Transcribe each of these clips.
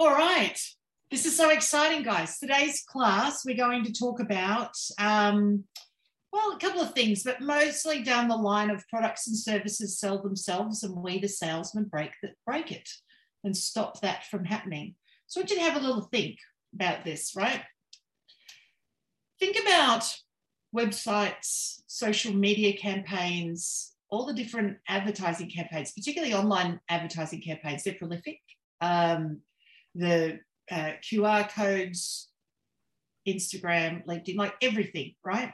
All right. This is so exciting, guys. Today's class, we're going to talk about, um, well, a couple of things, but mostly down the line of products and services sell themselves and we, the salesmen, break, that, break it and stop that from happening. So I want you to have a little think about this, right? Think about websites, social media campaigns, all the different advertising campaigns, particularly online advertising campaigns. They're prolific. Um, the uh, QR codes, Instagram, LinkedIn, like everything, right?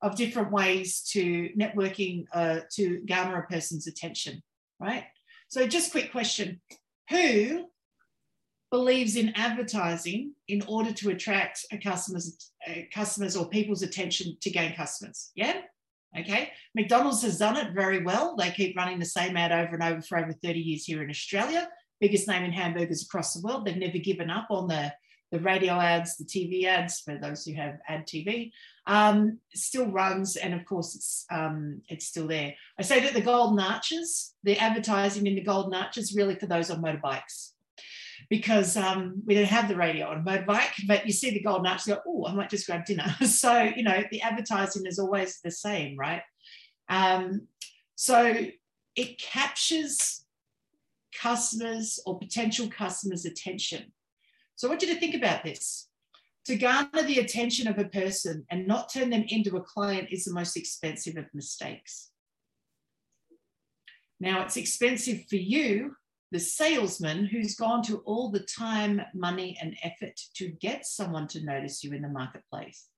Of different ways to networking uh, to garner a person's attention, right? So, just quick question Who believes in advertising in order to attract a customer's uh, customers or people's attention to gain customers? Yeah. Okay. McDonald's has done it very well. They keep running the same ad over and over for over 30 years here in Australia biggest name in hamburgers across the world. They've never given up on the, the radio ads, the TV ads, for those who have ad TV, um, still runs. And of course, it's, um, it's still there. I say that the Golden Arches, the advertising in the Golden Arches, really for those on motorbikes. Because um, we don't have the radio on motorbike, but you see the golden arches, go, oh, I might just grab dinner. so, you know, the advertising is always the same, right? Um, so it captures customers or potential customers' attention. So I want you to think about this. To garner the attention of a person and not turn them into a client is the most expensive of mistakes. Now, it's expensive for you, the salesman, who's gone to all the time, money, and effort to get someone to notice you in the marketplace.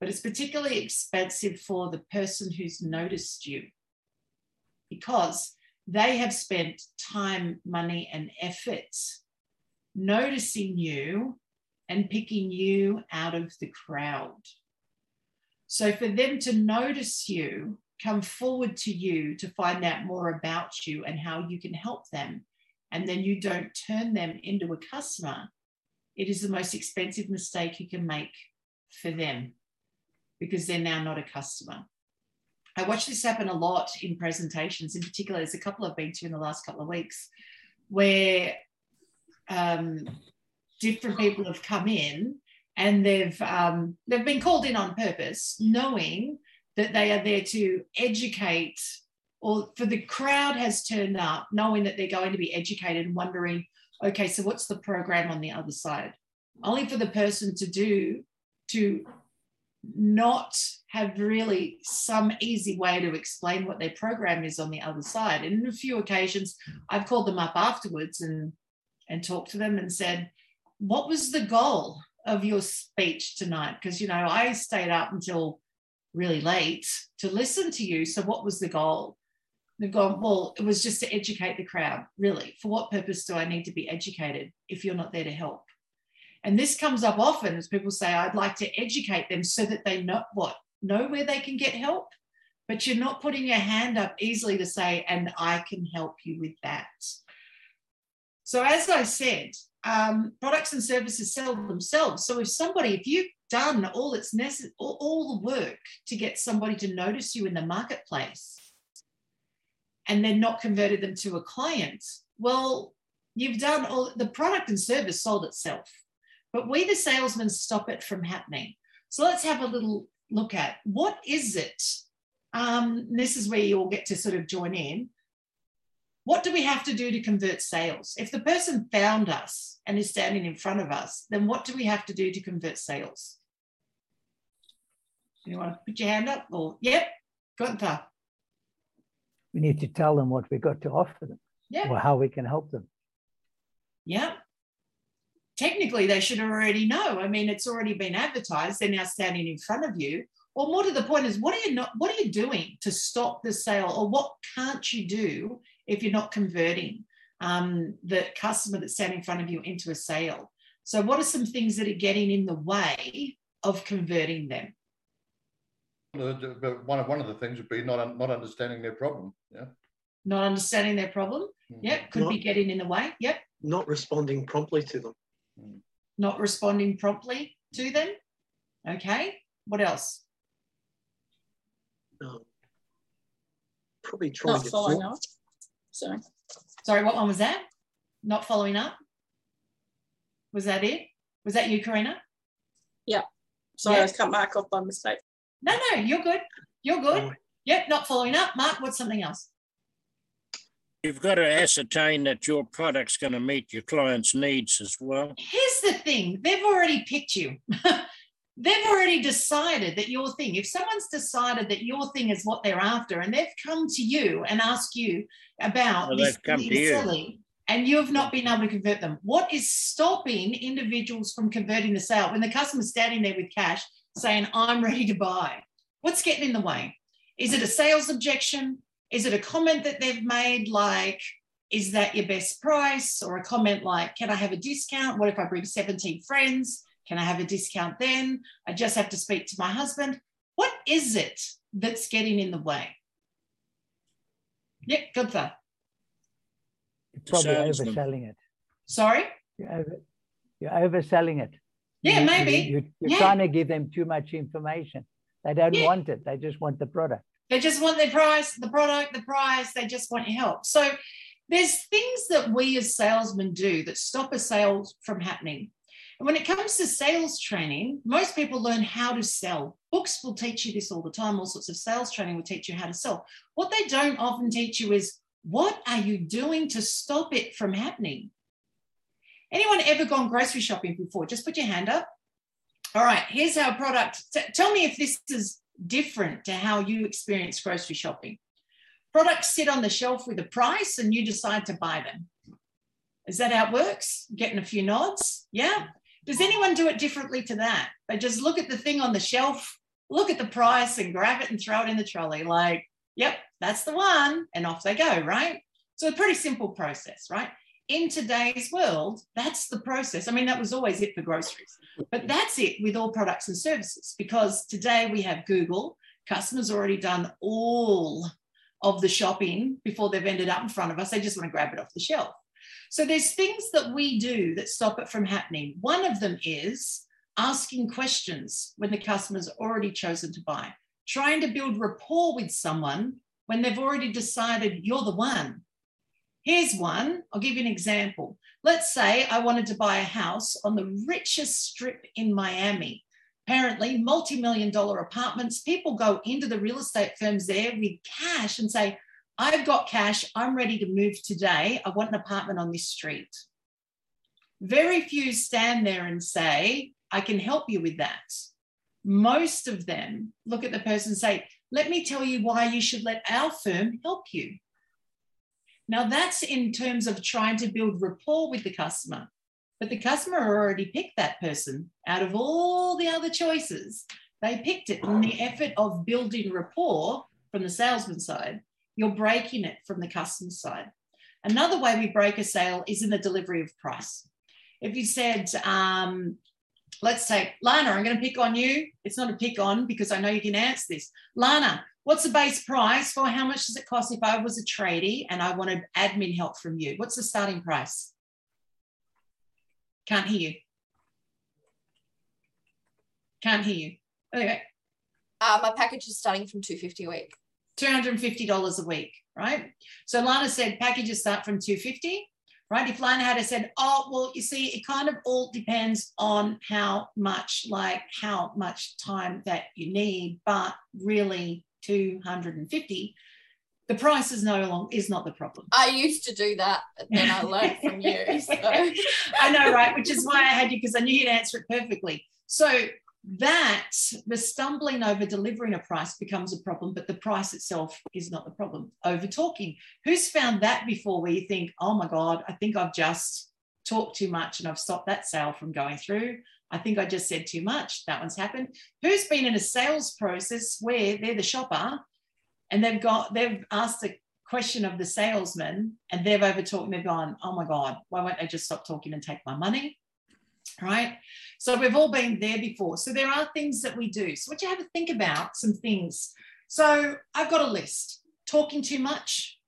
But it's particularly expensive for the person who's noticed you because they have spent time, money, and efforts noticing you and picking you out of the crowd. So, for them to notice you, come forward to you to find out more about you and how you can help them, and then you don't turn them into a customer, it is the most expensive mistake you can make for them because they're now not a customer. I watch this happen a lot in presentations. In particular, there's a couple I've been to in the last couple of weeks where um, different people have come in and they've um, they've been called in on purpose, knowing that they are there to educate, or for the crowd has turned up, knowing that they're going to be educated and wondering, okay, so what's the program on the other side? Only for the person to do to not have really some easy way to explain what their program is on the other side. And in a few occasions, I've called them up afterwards and and talked to them and said, "What was the goal of your speech tonight?" Because you know, I stayed up until really late to listen to you. So, what was the goal? They've gone, well, it was just to educate the crowd. Really, for what purpose do I need to be educated if you're not there to help? And this comes up often as people say, I'd like to educate them so that they know what, know where they can get help, but you're not putting your hand up easily to say, and I can help you with that. So, as I said, um, products and services sell themselves. So, if somebody, if you've done all it's necessary, all, all the work to get somebody to notice you in the marketplace, and then not converted them to a client, well, you've done all the product and service sold itself. But we, the salesmen, stop it from happening. So let's have a little look at what is it? Um, this is where you all get to sort of join in. What do we have to do to convert sales? If the person found us and is standing in front of us, then what do we have to do to convert sales? You want to put your hand up? Or yep, Gunther. We need to tell them what we got to offer them. Yeah. Or how we can help them. Yeah technically they should already know. I mean, it's already been advertised. They're now standing in front of you. Or more to the point is, what are you not? What are you doing to stop the sale, or what can't you do if you're not converting um, the customer that's standing in front of you into a sale? So, what are some things that are getting in the way of converting them? But one of one of the things would be not not understanding their problem. Yeah. Not understanding their problem. Mm-hmm. Yep, could not, be getting in the way. Yep. Not responding promptly to them not responding promptly to them. Okay, what else? Um, probably trying not to following up. Sorry. Sorry, what one was that? Not following up? Was that it? Was that you, Karina? Yeah. Sorry, Yeah. I was cut Mark off by mistake. No, no, you're good. You're good. Oh, Yep, not following up. Mark, what's something else? You've got to ascertain that your product's going to meet your client's needs as well. Here's the thing they've already picked you. they've already decided that your thing, if someone's decided that your thing is what they're after and they've come to you and asked you about Well, this come thing you. selling and you have not been able to convert them, what is stopping individuals from converting the sale when the customer's standing there with cash saying, I'm ready to buy? What's getting in the way? Is it a sales objection? Is it a comment that they've made like, is that your best price? Or a comment like, can I have a discount? What if I bring 17 friends? Can I have a discount then? I just have to speak to my husband. What is it that's getting in the way? Yep, good thought. You're probably overselling it. Sorry? You're, over, you're overselling it. Yeah, You- maybe. You, you, you're Yeah. trying to give them too much information. They don't Yeah. want it. They just want the product. They just want their price, the product, the price. They just want your help. So there's things that we as salesmen do that stop a sale from happening. And when it comes to sales training, most people learn how to sell. Books will teach you this all the time. All sorts of sales training will teach you how to sell. What they don't often teach you is what are you doing to stop it from happening? Anyone ever gone grocery shopping before? Just put your hand up. All right, here's our product. T- tell me if this is different to how you experience grocery shopping. Products sit on the shelf with a price and you decide to buy them. Is that how it works? Getting a few nods? Yeah. Does anyone do it differently to that? They just look at the thing on the shelf, look at the price and grab it and throw it in the trolley. Like, yep, that's the one. And off they go, right? So a pretty simple process, right? In today's world, that's the process. I mean, that was always it for groceries. But that's it with all products and services because today we have Google. Customers already done all of the shopping before they've ended up in front of us. They just want to grab it off the shelf. So there's things that we do that stop it from happening. One of them is asking questions when the customer's already chosen to buy, trying to build rapport with someone when they've already decided you're the one. Here's one. I'll give you an example. Let's say I wanted to buy a house on the richest strip in Miami. Apparently, multi million dollar apartments. People go into the real estate firms there with cash and say, I've got cash. I'm ready to move today. I want an apartment on this street. Very few stand there and say, I can help you with that. Most of them look at the person and say, Let me tell you why you should let our firm help you. Now, that's in terms of trying to build rapport with the customer. But the customer already picked that person out of all the other choices. They picked it. In the effort of building rapport from the salesman side, you're breaking it from the customer side. Another way we break a sale is in the delivery of price. If you said, um, let's take Lana, I'm going to pick on you. It's not a pick on because I know you can answer this. Lana, what's the base price for how much does it cost if I was a tradie and I wanted admin help from you? What's the starting price? Can't hear you. Can't hear you. Okay, Uh, my package is starting from 250 a week. $250 a week, right? So Lana said packages start from 250, right? If Lana had said, oh, well, you see, it kind of all depends on how much, like how much time that you need, but really 250, the price is no long is not the problem. I used to do that, but then I learned from you. So I know, right? Which is why I had you because I knew you'd answer it perfectly. So that the stumbling over delivering a price becomes a problem, but the price itself is not the problem. Over talking. Who's found that before where you think, oh my God, I think I've just talked too much and I've stopped that sale from going through? I think I just said too much. That one's happened. Who's been in a sales process where they're the shopper and they've got they've asked a question of the salesman and they've overtalked and they've gone, oh my God, why won't they just stop talking and take my money? Right. So we've all been there before. So there are things that we do. So what you have to think about some things. So I've got a list. Talking too much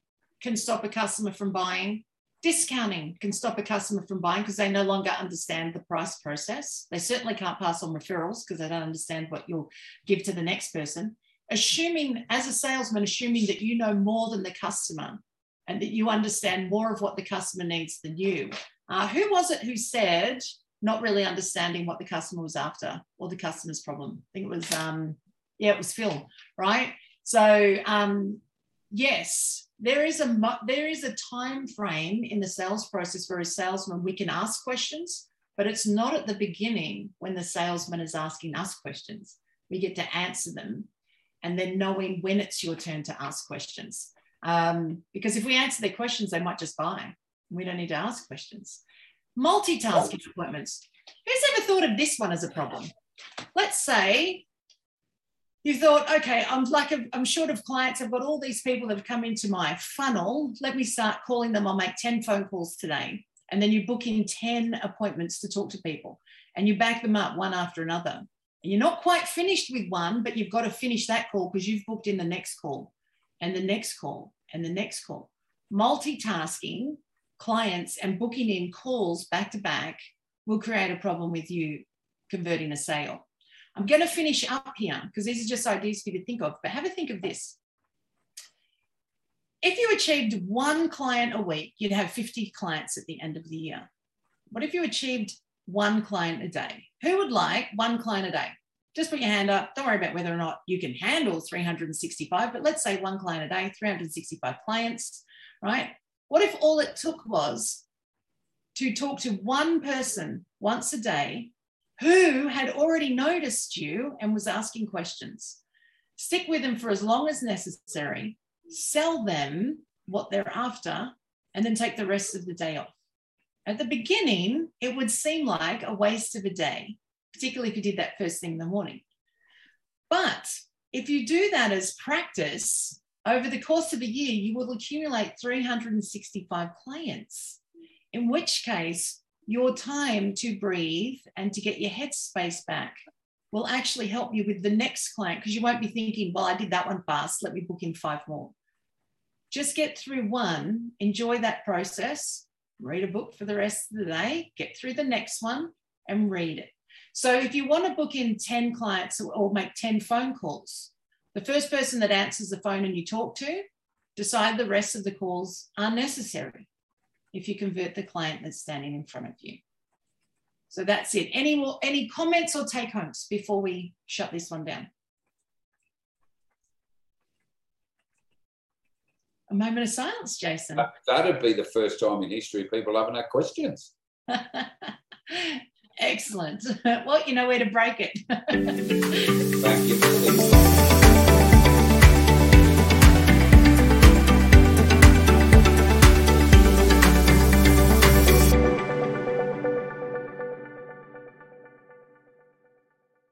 can stop a customer from buying. Discounting can stop a customer from buying because they no longer understand the price process. They certainly can't pass on referrals because they don't understand what you'll give to the next person assuming as a salesman assuming that you know more than the customer and that you understand more of what the customer needs than you uh, who was it who said not really understanding what the customer was after or the customer's problem. I think it was, um, yeah, it was Phil, right? So um, yes, there is a there is a time frame in the sales process for a salesman we can ask questions, but it's not at the beginning when the salesman is asking us questions. We get to answer them, and then knowing when it's your turn to ask questions. Um, because if we answer their questions, they might just buy. We don't need to ask questions. Multitasking appointments. Who's ever thought of this one as a problem? Let's say you thought, okay, I'm like, I'm short of clients. I've got all these people that have come into my funnel. Let me start calling them. I'll make 10 phone calls today. And then you book in 10 appointments to talk to people and you back them up one after another. And you're not quite finished with one, but you've got to finish that call because you've booked in the next call and the next call and the next call. Multitasking clients and booking in calls back to back will create a problem with you converting a sale. I'm going to finish up here because these are just ideas for you to think of, but have a think of this. If you achieved one client a week, you'd have 50 clients at the end of the year. What if you achieved one client a day? Who would like one client a day? Just put your hand up. Don't worry about whether or not you can handle 365, but let's say one client a day, 365 clients, right? What if all it took was to talk to one person once a day who had already noticed you and was asking questions? Stick with them for as long as necessary, sell them what they're after, and then take the rest of the day off. At the beginning, it would seem like a waste of a day, particularly if you did that first thing in the morning. But if you do that as practice over the course of a year, you will accumulate 365 clients, in which case, your time to breathe and to get your headspace back will actually help you with the next client because you won't be thinking, well, I did that one fast, let me book in five more. Just get through one, enjoy that process, read a book for the rest of the day, get through the next one and read it. So if you want to book in 10 clients or make 10 phone calls, the first person that answers the phone and you talk to, decide the rest of the calls are necessary if you convert the client that's standing in front of you. So that's it. Any more, any comments or take homes before we shut this one down? A moment of silence, Jason. That- That'd be the first time in history people haven't had questions. Excellent. Well, you know where to break it. Thank you.